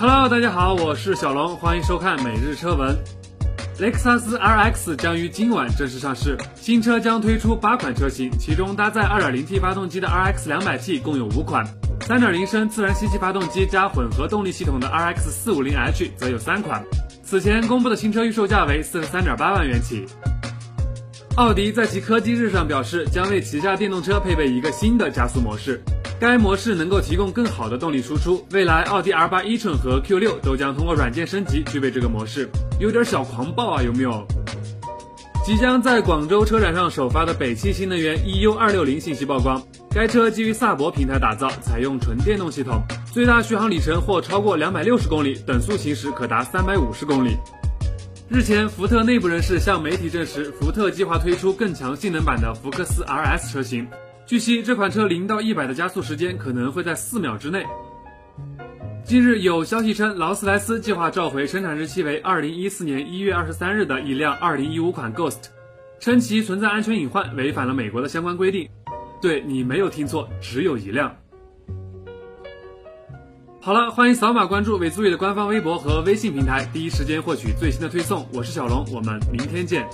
Hello，大家好，我是小龙，欢迎收看每日车闻。雷克萨斯 RX 将于今晚正式上市，新车将推出八款车型，其中搭载 2.0T 发动机的 RX 200T 共有五款，3.0升自然吸气发动机加混合动力系统的 RX 450h 则有三款。此前公布的新车预售价为43.8万元起。奥迪在其科技日上表示，将为旗下电动车配备一个新的加速模式。该模式能够提供更好的动力输出。未来，奥迪 R8 e-tron 和 Q6 都将通过软件升级具备这个模式，有点小狂暴啊，有没有？即将在广州车展上首发的北汽新能源 EU260 信息曝光，该车基于萨博平台打造，采用纯电动系统，最大续航里程或超过两百六十公里，等速行驶可达三百五十公里。日前，福特内部人士向媒体证实，福特计划推出更强性能版的福克斯 RS 车型。据悉，这款车零到一百的加速时间可能会在四秒之内。近日有消息称，劳斯莱斯计划召回生产日期为二零一四年一月二十三日的一辆二零一五款 Ghost，称其存在安全隐患，违反了美国的相关规定。对你没有听错，只有一辆。好了，欢迎扫码关注尾租宇的官方微博和微信平台，第一时间获取最新的推送。我是小龙，我们明天见。